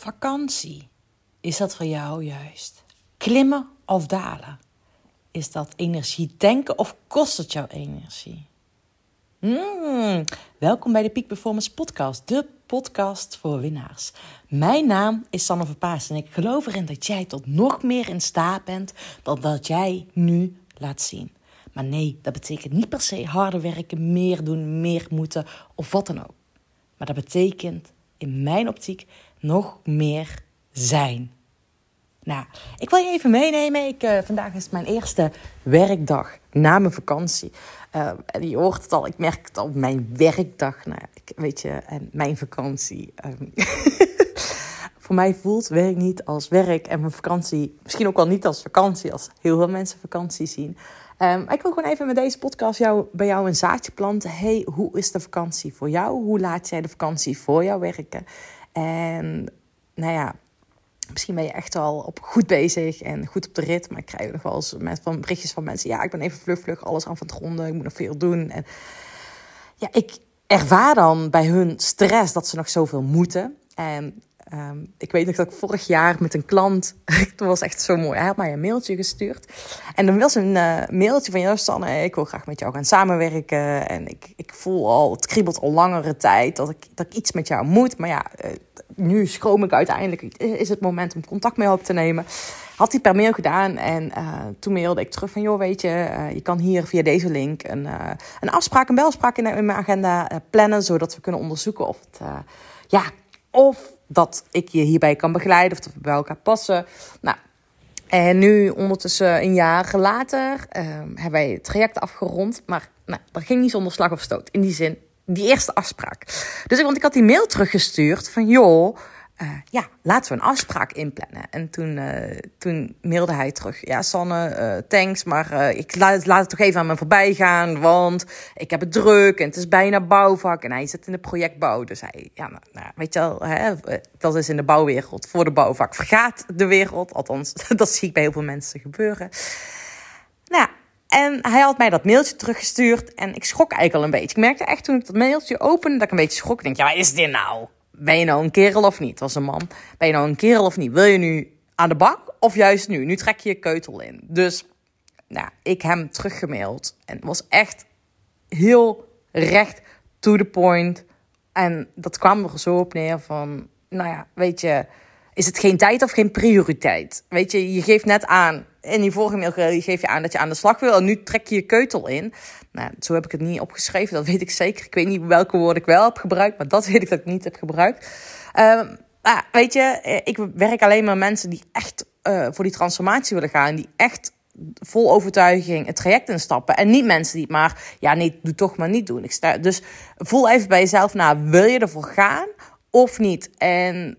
Vakantie. Is dat voor jou juist? Klimmen of dalen? Is dat energie tanken of kost het jouw energie? Mm, welkom bij de Peak Performance Podcast, de podcast voor winnaars. Mijn naam is Sanne Verpaas en ik geloof erin dat jij tot nog meer in staat bent dan dat jij nu laat zien. Maar nee, dat betekent niet per se harder werken, meer doen, meer moeten of wat dan ook. Maar dat betekent in mijn optiek nog meer zijn. Nou, ik wil je even meenemen. Ik, uh, vandaag is mijn eerste werkdag na mijn vakantie. Uh, en je hoort het al, ik merk het al, mijn werkdag. Nou, ik, weet je, en mijn vakantie. Um, voor mij voelt werk niet als werk en mijn vakantie misschien ook wel niet als vakantie, als heel veel mensen vakantie zien. Um, ik wil gewoon even met deze podcast jou, bij jou een zaadje planten. Hey, hoe is de vakantie voor jou? Hoe laat jij de vakantie voor jou werken? En nou ja, misschien ben je echt al op goed bezig en goed op de rit. Maar ik krijg nog wel eens met van berichtjes van mensen. Ja, ik ben even vlug, vlug, alles aan van het ronden. Ik moet nog veel doen. En ja, ik ervaar dan bij hun stress dat ze nog zoveel moeten. En Um, ik weet nog dat ik vorig jaar met een klant, dat was echt zo mooi, hij had mij een mailtje gestuurd. En dan was een uh, mailtje van, ja Sanne, ik wil graag met jou gaan samenwerken. En ik, ik voel al, het kriebelt al langere tijd dat ik, dat ik iets met jou moet. Maar ja, uh, nu schroom ik uiteindelijk, is het moment om contact mee op te nemen. Had hij per mail gedaan en uh, toen mailde ik terug van, joh weet je, je kan hier via deze link een, een afspraak, een belspraak in, in mijn agenda plannen. Zodat we kunnen onderzoeken of het, ja, of dat ik je hierbij kan begeleiden of dat we bij elkaar passen. Nou, en nu ondertussen een jaar later uh, hebben wij het traject afgerond. Maar nou, dat ging niet zonder slag of stoot. In die zin, die eerste afspraak. Dus want ik had die mail teruggestuurd van joh, uh, ja, laten we een afspraak inplannen. En toen, uh, toen mailde hij terug. Ja, Sanne, uh, thanks, maar ik laat, laat het toch even aan me voorbij gaan. Want ik heb het druk en het is bijna bouwvak. En hij zit in de projectbouw. Dus hij, ja, nou, nou, weet je wel, hè, dat is in de bouwwereld. Voor de bouwvak vergaat de wereld. Althans, dat zie ik bij heel veel mensen gebeuren. Nou, en hij had mij dat mailtje teruggestuurd. En ik schrok eigenlijk al een beetje. Ik merkte echt toen ik dat mailtje opende dat ik een beetje schrok. Ik denk, ja, wat is dit nou? Ben je nou een kerel of niet? Was een man. Ben je nou een kerel of niet? Wil je nu aan de bak of juist nu? Nu trek je je keutel in. Dus nou, ik hem teruggemaild. En het was echt heel recht to the point. En dat kwam er zo op neer van, nou ja, weet je, is het geen tijd of geen prioriteit? Weet je, je geeft net aan, in die vorige mail geef je aan dat je aan de slag wil en nu trek je je keutel in. Nou, zo heb ik het niet opgeschreven, dat weet ik zeker. Ik weet niet welke woorden ik wel heb gebruikt, maar dat weet ik dat ik niet heb gebruikt. Nou, weet je, eh, ik werk alleen maar mensen die echt uh, voor die transformatie willen gaan, die echt vol overtuiging het traject instappen. En niet mensen die maar, ja, nee, doe toch maar niet doen. Ik sta, dus voel even bij jezelf na, wil je ervoor gaan of niet? En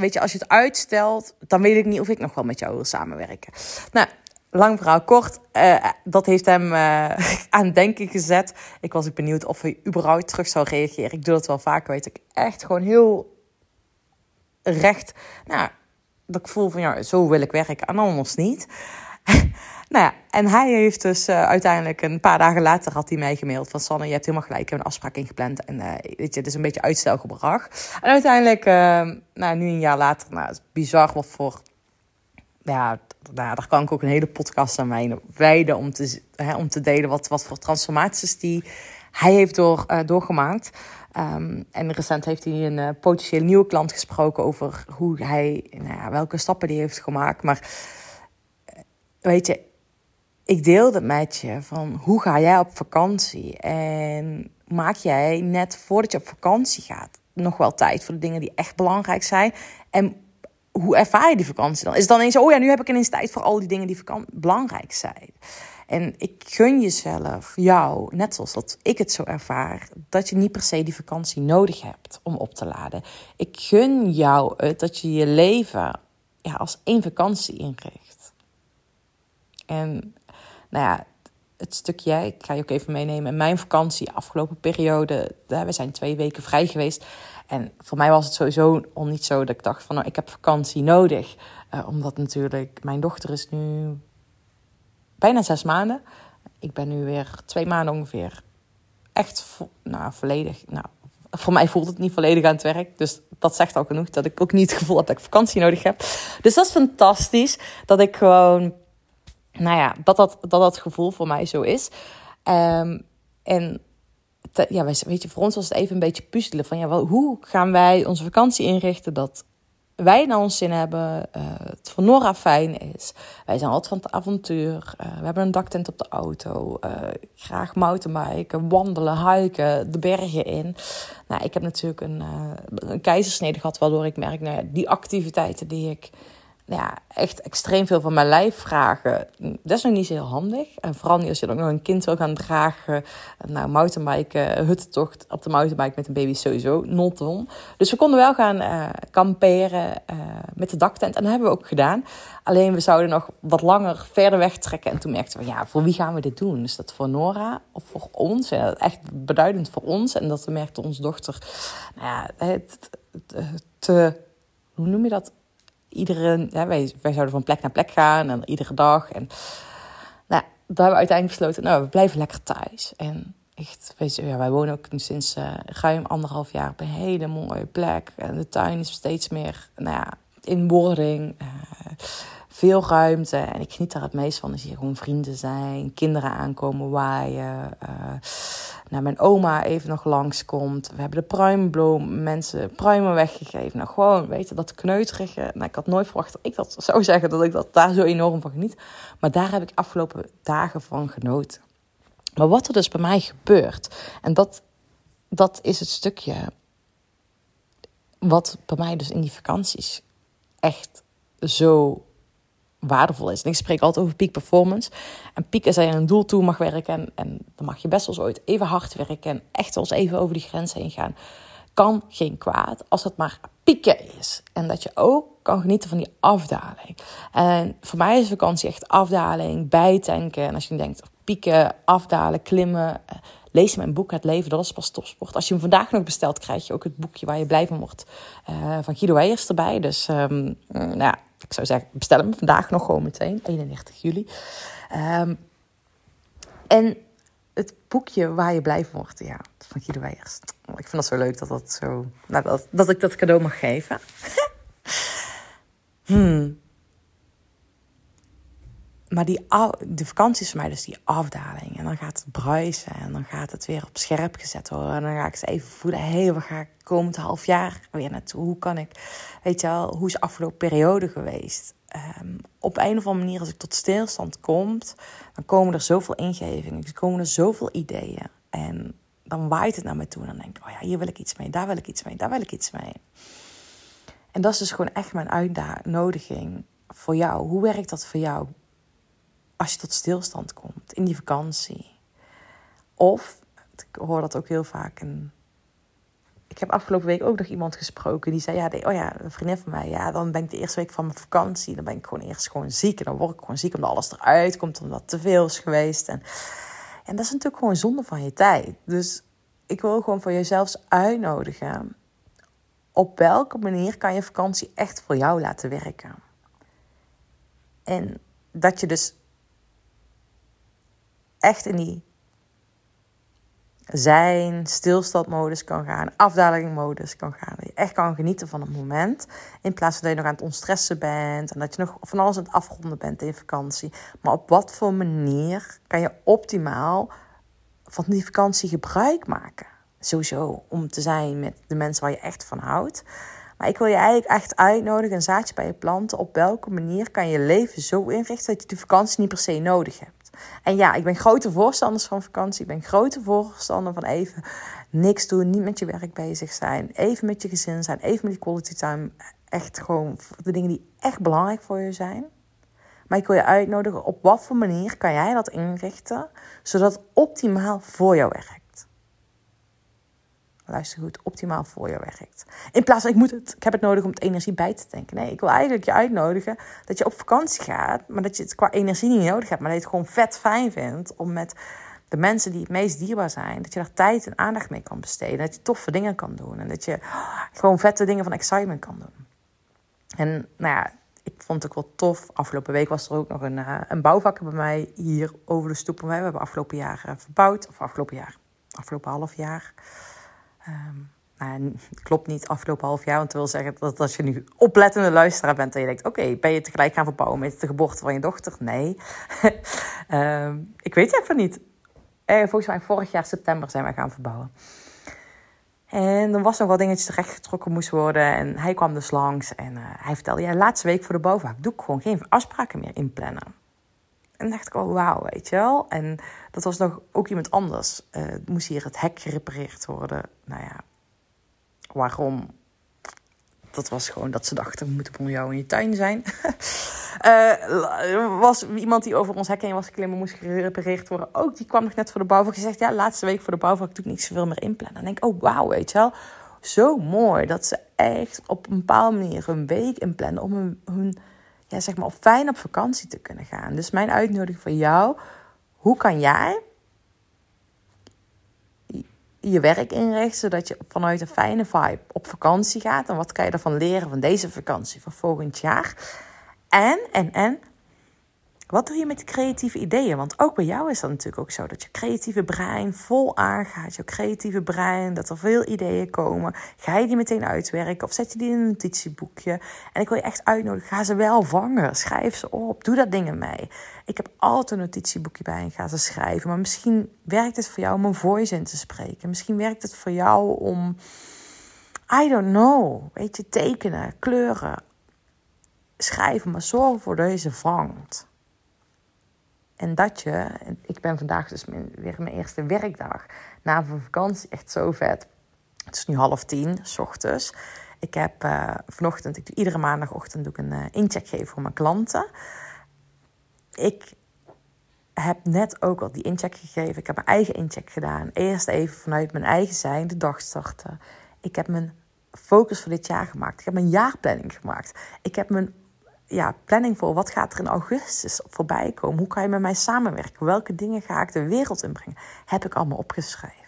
weet je, als je het uitstelt, dan weet ik niet of ik nog wel met jou wil samenwerken. Nou, lang verhaal kort, uh, dat heeft hem uh, aan denken gezet. Ik was ook benieuwd of hij überhaupt terug zou reageren. Ik doe dat wel vaker, weet ik. Echt gewoon heel recht. Nou, dat ik voel van ja, zo wil ik werken en anders niet. Nou ja, en hij heeft dus uh, uiteindelijk een paar dagen later had hij mij gemaild van Sanne, je hebt helemaal gelijk, ik heb een afspraak ingepland en uh, weet je, het is een beetje uitstelgedrag. En uiteindelijk, uh, nou nu een jaar later, nou, is bizar wat voor, ja, nou, daar kan ik ook een hele podcast aan mij wijden om te, hè, om te delen wat, wat voor transformaties die hij heeft door, doorgemaakt. Um, en recent heeft hij een uh, potentieel nieuwe klant gesproken over hoe hij, nou ja, welke stappen die heeft gemaakt. Maar weet je, ik deelde met je van hoe ga jij op vakantie? En maak jij net voordat je op vakantie gaat nog wel tijd voor de dingen die echt belangrijk zijn? En hoe ervaar je die vakantie dan? Is het dan eens, oh ja, nu heb ik ineens tijd voor al die dingen die belangrijk zijn. En ik gun jezelf, jou, net zoals dat ik het zo ervaar, dat je niet per se die vakantie nodig hebt om op te laden. Ik gun jou het dat je je leven ja, als één vakantie inricht. En nou ja, het stukje, ik ga je ook even meenemen. Mijn vakantie, afgelopen periode, we zijn twee weken vrij geweest. En voor mij was het sowieso niet zo dat ik dacht van, nou, ik heb vakantie nodig. Uh, omdat natuurlijk, mijn dochter is nu bijna zes maanden. Ik ben nu weer twee maanden ongeveer echt nou, volledig, nou, voor mij voelt het niet volledig aan het werk. Dus dat zegt al genoeg dat ik ook niet het gevoel heb dat ik vakantie nodig heb. Dus dat is fantastisch dat ik gewoon, nou ja, dat dat, dat, dat gevoel voor mij zo is. Um, en ja, weet je, voor ons was het even een beetje puzzelen van ja, hoe gaan wij onze vakantie inrichten dat wij naar ons zin hebben, uh, het voor Nora fijn is. Wij zijn altijd van het avontuur. Uh, we hebben een daktent op de auto. Uh, graag mountainbiken, wandelen, hiken, de bergen in. Nou, ik heb natuurlijk een, een keizersnede gehad, waardoor ik merk, nou die activiteiten die ik ja, echt extreem veel van mijn lijf vragen. Dat is nog niet zo heel handig. En vooral niet als je ook nog een kind wil gaan dragen. Nou, mountainbiken, huttentocht op de mountainbike met een baby sowieso not Dus we konden wel gaan uh, kamperen uh, met de daktent. En dat hebben we ook gedaan. Alleen we zouden nog wat langer verder wegtrekken. En toen merkten we, ja, voor wie gaan we dit doen? Is dat voor Nora of voor ons? Echt beduidend voor ons. En dat merkte onze dochter, nou ja, het, te, hoe noem je dat? Iedere, wij, wij zouden van plek naar plek gaan en iedere dag. En nou, daar hebben we uiteindelijk besloten, nou, we blijven lekker thuis. En echt, wij, ja, wij wonen ook sinds uh, ruim anderhalf jaar op een hele mooie plek. En de tuin is steeds meer, nou ja, in wording. Uh, veel ruimte. En ik geniet daar het meest van. Als hier gewoon vrienden zijn, kinderen aankomen waaien. Uh, nou, mijn oma even nog langskomt. We hebben de pruimbloem mensen pruimen weggegeven. Nou, gewoon, weet je, dat kneuterige. Nou, ik had nooit verwacht dat ik dat zou zeggen, dat ik dat daar zo enorm van geniet. Maar daar heb ik afgelopen dagen van genoten. Maar wat er dus bij mij gebeurt, en dat, dat is het stukje wat bij mij dus in die vakanties echt zo waardevol is. En ik spreek altijd over peak performance. En is als je een doel toe mag werken. En, en dan mag je best wel eens ooit even hard werken. En echt wel eens even over die grens heen gaan. Kan geen kwaad als het maar pieken is. En dat je ook kan genieten van die afdaling. En voor mij is vakantie echt afdaling, bijtanken. En als je denkt, pieken, afdalen, klimmen. Eh, lees mijn boek Het Leven, dat is pas topsport. Als je hem vandaag nog bestelt, krijg je ook het boekje waar je blij van wordt. Uh, van Guido Weijers erbij. Dus um, nou ja, ik zou zeggen, bestel hem vandaag nog gewoon meteen, 31 juli. Um, en het boekje waar je blij van wordt, ja, van Guido Weijers. Ik vind dat zo leuk dat, dat, zo, nou, dat ik dat cadeau mag geven. hmm. Maar die, de vakantie is voor mij dus die afdaling. En dan gaat het bruisen. En dan gaat het weer op scherp gezet worden. En dan ga ik eens even voelen. Hé, hey, waar ga ik komend half jaar weer naartoe? Hoe kan ik, weet je wel, hoe is de afgelopen periode geweest? Um, op een of andere manier, als ik tot stilstand kom, dan komen er zoveel ingevingen. Er komen er zoveel ideeën. En dan waait het naar me toe. En dan denk ik, oh ja, hier wil ik iets mee. Daar wil ik iets mee. Daar wil ik iets mee. En dat is dus gewoon echt mijn uitnodiging voor jou. Hoe werkt dat voor jou? als je tot stilstand komt in die vakantie. Of, ik hoor dat ook heel vaak. En ik heb afgelopen week ook nog iemand gesproken die zei: Ja, oh ja, een vriendin van mij, ja, dan ben ik de eerste week van mijn vakantie. Dan ben ik gewoon eerst gewoon ziek. En dan word ik gewoon ziek omdat alles eruit komt, omdat te veel is geweest. En, en dat is natuurlijk gewoon zonde van je tijd. Dus ik wil gewoon voor jezelf uitnodigen. Op welke manier kan je vakantie echt voor jou laten werken? En dat je dus echt in die zijn, stilstandmodus kan gaan, afdalingmodus kan gaan. Dat je echt kan genieten van het moment. In plaats van dat je nog aan het ontstressen bent en dat je nog van alles aan het afronden bent in vakantie. Maar op wat voor manier kan je optimaal van die vakantie gebruik maken? Sowieso om te zijn met de mensen waar je echt van houdt. Maar ik wil je eigenlijk echt uitnodigen, een zaadje bij je planten. Op welke manier kan je leven zo inrichten dat je die vakantie niet per se nodig hebt? En ja, ik ben grote voorstander van vakantie. Ik ben grote voorstander van even niks doen, niet met je werk bezig zijn. Even met je gezin zijn, even met die quality time. Echt gewoon de dingen die echt belangrijk voor je zijn. Maar ik wil je uitnodigen, op wat voor manier kan jij dat inrichten, zodat het optimaal voor jou werkt luister goed, optimaal voor je werkt. In plaats van ik, moet het, ik heb het nodig om het energie bij te tanken. Nee, ik wil eigenlijk je uitnodigen dat je op vakantie gaat, maar dat je het qua energie niet nodig hebt, maar dat je het gewoon vet fijn vindt om met de mensen die het meest dierbaar zijn, dat je daar tijd en aandacht mee kan besteden. Dat je toffe dingen kan doen en dat je gewoon vette dingen van excitement kan doen. En nou ja, ik vond het ook wel tof. Afgelopen week was er ook nog een, uh, een bouwvakker bij mij hier over de stoep. We hebben afgelopen jaar verbouwd, of afgelopen jaar, afgelopen half jaar. Um, klopt niet afgelopen half jaar. Want dat wil zeggen dat als je nu oplettende luisteraar bent en je denkt: oké, ben je tegelijk gaan verbouwen met de geboorte van je dochter? Nee. Ehm, ik weet het even niet. Eh, volgens mij vorig jaar september zijn we gaan verbouwen. En er was nog wat dingetjes terechtgetrokken moest worden. En hij kwam dus langs en uh, hij vertelde: ja, laatste week voor de bouwvaak doe ik gewoon geen afspraken meer inplannen. En dacht ik, oh wauw, weet je wel. En dat was nog ook iemand anders. Uh, moest hier het hek gerepareerd worden. Nou ja, waarom? Dat was gewoon dat ze dachten, we moeten voor jou in je tuin zijn. uh, was iemand die over ons hek heen was geklimmen, moest gerepareerd worden. Ook die kwam nog net voor de bouwvak. Gezegd, ja, laatste week voor de bouwvak doe ik niet zoveel meer inplannen. Dan denk ik, oh wauw, weet je wel. Zo mooi dat ze echt op een bepaalde manier hun week inplannen om hun ja, zeg maar, op fijn op vakantie te kunnen gaan. Dus mijn uitnodiging voor jou, hoe kan jij je werk inrichten zodat je vanuit een fijne vibe op vakantie gaat? En wat kan je ervan leren van deze vakantie van volgend jaar? En, en, en, wat doe je met creatieve ideeën? Want ook bij jou is dat natuurlijk ook zo. Dat je creatieve brein vol aangaat. Je creatieve brein, dat er veel ideeën komen. Ga je die meteen uitwerken of zet je die in een notitieboekje? En ik wil je echt uitnodigen. Ga ze wel vangen. Schrijf ze op. Doe daar dingen mee. Ik heb altijd een notitieboekje bij en ga ze schrijven. Maar misschien werkt het voor jou om een voice in te spreken. Misschien werkt het voor jou om... I don't know. Weet je, tekenen, kleuren. Schrijven, maar zorg ervoor dat je ze vangt. En dat je, ik ben vandaag dus weer mijn eerste werkdag na mijn vakantie, echt zo vet. Het is nu half tien, s ochtends. Ik heb uh, vanochtend, ik doe iedere maandagochtend doe ik een uh, incheck geven voor mijn klanten. Ik heb net ook al die incheck gegeven. Ik heb mijn eigen incheck gedaan. Eerst even vanuit mijn eigen zijn de dag starten. Ik heb mijn focus voor dit jaar gemaakt. Ik heb mijn jaarplanning gemaakt. Ik heb mijn ja, planning voor wat gaat er in augustus voorbij komen. Hoe kan je met mij samenwerken? Welke dingen ga ik de wereld inbrengen? Heb ik allemaal opgeschreven.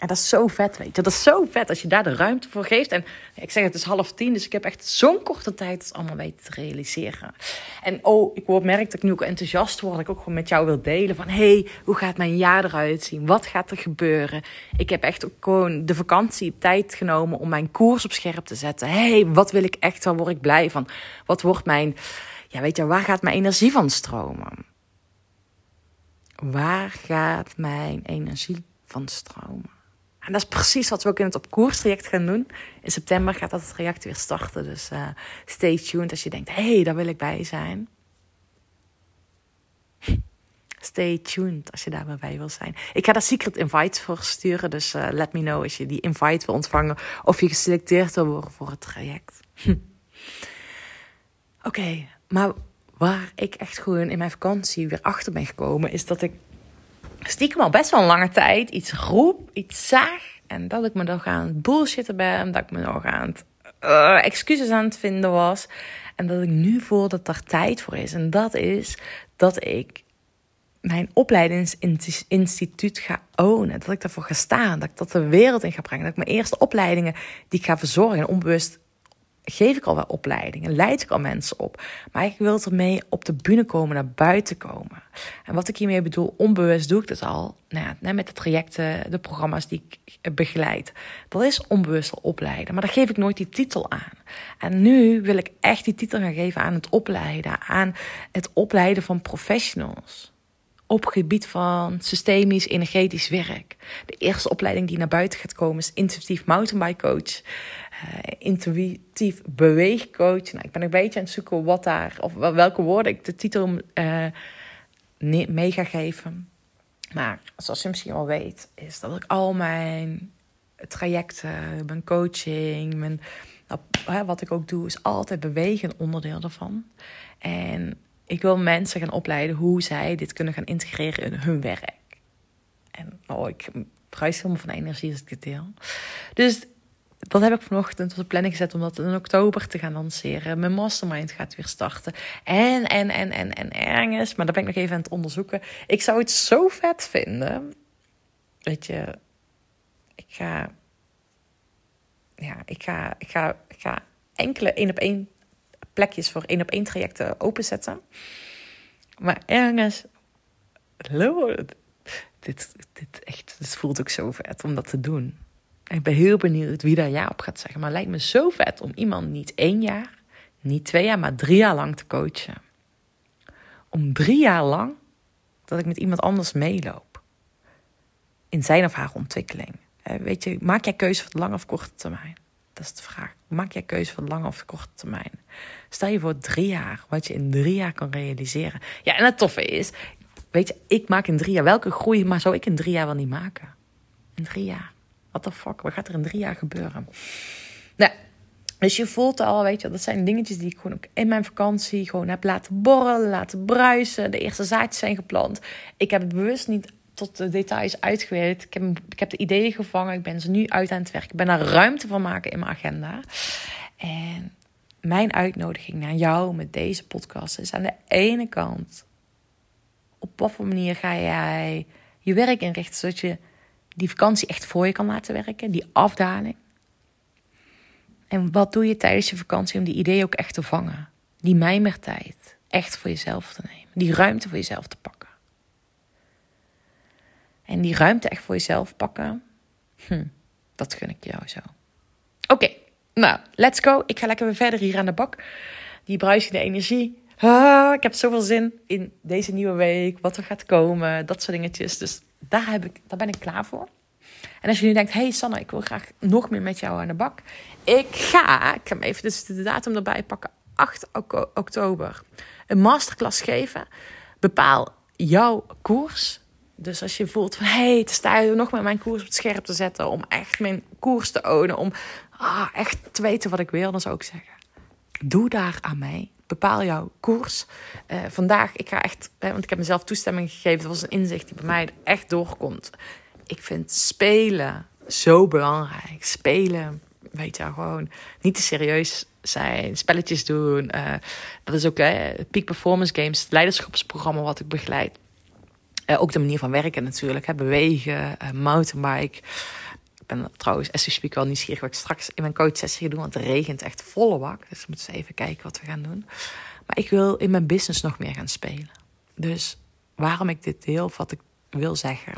En dat is zo vet, weet je. Dat is zo vet als je daar de ruimte voor geeft. En ik zeg, het is half tien, dus ik heb echt zo'n korte tijd het allemaal weten te realiseren. En oh, ik merk dat ik nu ook enthousiast word. Dat ik ook gewoon met jou wil delen van... hey, hoe gaat mijn jaar eruit zien? Wat gaat er gebeuren? Ik heb echt ook gewoon de vakantie tijd genomen om mijn koers op scherp te zetten. hey, wat wil ik echt? Waar word ik blij van? Wat wordt mijn... Ja, weet je, waar gaat mijn energie van stromen? Waar gaat mijn energie van stromen? En dat is precies wat we ook in het op koers traject gaan doen. In september gaat dat traject weer starten. Dus uh, stay tuned als je denkt, hé, hey, daar wil ik bij zijn. Stay tuned als je daar bij wil zijn. Ik ga daar secret invites voor sturen. Dus uh, let me know als je die invite wil ontvangen. Of je geselecteerd wil worden voor het traject. Oké, maar waar ik echt gewoon in mijn vakantie weer achter ben gekomen... is dat ik stiekem al best wel een lange tijd iets roep, iets zag. En dat ik me nog aan het bullshitten ben. Dat ik me nog aan het uh, excuses aan het vinden was. En dat ik nu voel dat er tijd voor is. En dat is dat ik mijn opleidingsinstituut ga ownen. Dat ik daarvoor ga staan. Dat ik dat de wereld in ga brengen. Dat ik mijn eerste opleidingen die ik ga verzorgen. Onbewust geef ik al wel opleidingen, leid ik al mensen op. Maar ik wil ermee op de bühne komen, naar buiten komen. En wat ik hiermee bedoel, onbewust doe ik dat al. Nou ja, met de trajecten, de programma's die ik begeleid. Dat is onbewust opleiden, maar daar geef ik nooit die titel aan. En nu wil ik echt die titel gaan geven aan het opleiden, aan het opleiden van professionals op gebied van systemisch energetisch werk. De eerste opleiding die naar buiten gaat komen is intuïtief mountainbike coach. Uh, intuïtief beweegcoach. Nou, ik ben een beetje aan het zoeken wat daar, of welke woorden ik de titel uh, mee ga geven. Maar zoals je misschien al weet, is dat ik al mijn trajecten, mijn coaching, mijn, nou, wat ik ook doe, is altijd bewegen onderdeel daarvan. En ik wil mensen gaan opleiden hoe zij dit kunnen gaan integreren in hun werk. En oh, ik prijs helemaal van energie als ik dit. Dus dat heb ik vanochtend op de planning gezet om dat in oktober te gaan lanceren. Mijn mastermind gaat weer starten. En, en, en, en, en ergens, maar daar ben ik nog even aan het onderzoeken. Ik zou het zo vet vinden. Weet je, ik ga. Ja, ik ga, ik ga, ik ga enkele één op één plekjes voor één op één trajecten openzetten. Maar ergens. Lord, dit, dit, echt, dit voelt ook zo vet om dat te doen. Ik ben heel benieuwd wie daar ja op gaat zeggen. Maar het lijkt me zo vet om iemand niet één jaar, niet twee jaar, maar drie jaar lang te coachen. Om drie jaar lang dat ik met iemand anders meeloop. In zijn of haar ontwikkeling. Weet je, maak jij keuze voor de lange of korte termijn? Dat is de vraag. Maak jij keuze voor lange of korte termijn? Stel je voor drie jaar, wat je in drie jaar kan realiseren. Ja, en het toffe is, weet je, ik maak in drie jaar welke groei, maar zou ik in drie jaar wel niet maken? In drie jaar. What the fuck, wat gaat er in drie jaar gebeuren? Nou, dus je voelt al, weet je, dat zijn dingetjes die ik gewoon ook in mijn vakantie gewoon heb laten borrelen, laten bruisen. De eerste zaadjes zijn geplant. Ik heb het bewust niet tot de details uitgewerkt. Ik heb, ik heb de ideeën gevangen. Ik ben ze nu uit aan het werken. Ik ben daar ruimte van maken in mijn agenda. En mijn uitnodiging naar jou met deze podcast is aan de ene kant... op wat voor manier ga jij je werk inrichten... zodat je die vakantie echt voor je kan laten werken. Die afdaling. En wat doe je tijdens je vakantie om die ideeën ook echt te vangen? Die mijmertijd echt voor jezelf te nemen. Die ruimte voor jezelf te pakken. En die ruimte echt voor jezelf pakken. Hm, dat gun ik jou zo. Oké, nou, let's go. Ik ga lekker weer verder hier aan de bak. Die bruisende energie. Ah, ik heb zoveel zin in deze nieuwe week. Wat er gaat komen. Dat soort dingetjes. Dus daar, heb ik, daar ben ik klaar voor. En als je nu denkt, hey Sanne, ik wil graag nog meer met jou aan de bak. Ik ga, ik hem even dus de datum erbij pakken, 8 oktober, een masterclass geven. Bepaal jouw koers. Dus als je voelt van, hey, het is tijd om nog met mijn koers op het scherp te zetten. Om echt mijn koers te ownen. Om ah, echt te weten wat ik wil. Dan zou ik zeggen, doe daar aan mij. Bepaal jouw koers. Uh, vandaag, ik ga echt, want ik heb mezelf toestemming gegeven. Dat was een inzicht die bij mij echt doorkomt ik vind spelen zo belangrijk. Spelen, weet je, gewoon niet te serieus zijn, spelletjes doen. Uh, dat is ook uh, Peak Performance Games, het leiderschapsprogramma wat ik begeleid. Uh, ook de manier van werken natuurlijk, hè, bewegen, mountainbike. Ik ben trouwens, as speak, wel nieuwsgierig wat ik straks in mijn coachsessie ga doen, want het regent echt volle bak. Dus we moeten even kijken wat we gaan doen. Maar ik wil in mijn business nog meer gaan spelen. Dus waarom ik dit deel, wat ik wil zeggen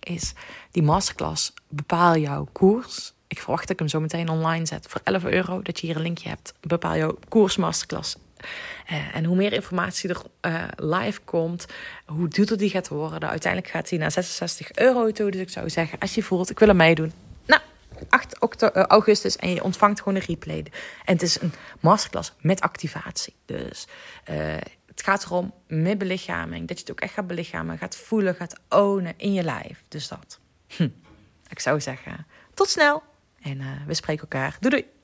is die masterclass Bepaal jouw koers. Ik verwacht dat ik hem zo meteen online zet voor 11 euro. Dat je hier een linkje hebt. Bepaal jouw koers masterclass. Uh, en hoe meer informatie er uh, live komt, hoe duurder die gaat worden. Uiteindelijk gaat hij naar 66 euro toe. Dus ik zou zeggen, als je voelt, ik wil er meedoen. Nou, 8 eh, augustus en je ontvangt gewoon een replay. En het is een masterclass met activatie. Dus het gaat erom met belichaming. Dat je het ook echt gaat belichamen, gaat voelen, gaat ownen in je lijf. Dus dat. Hm. Ik zou zeggen, tot snel. En we spreken elkaar. Doei doei.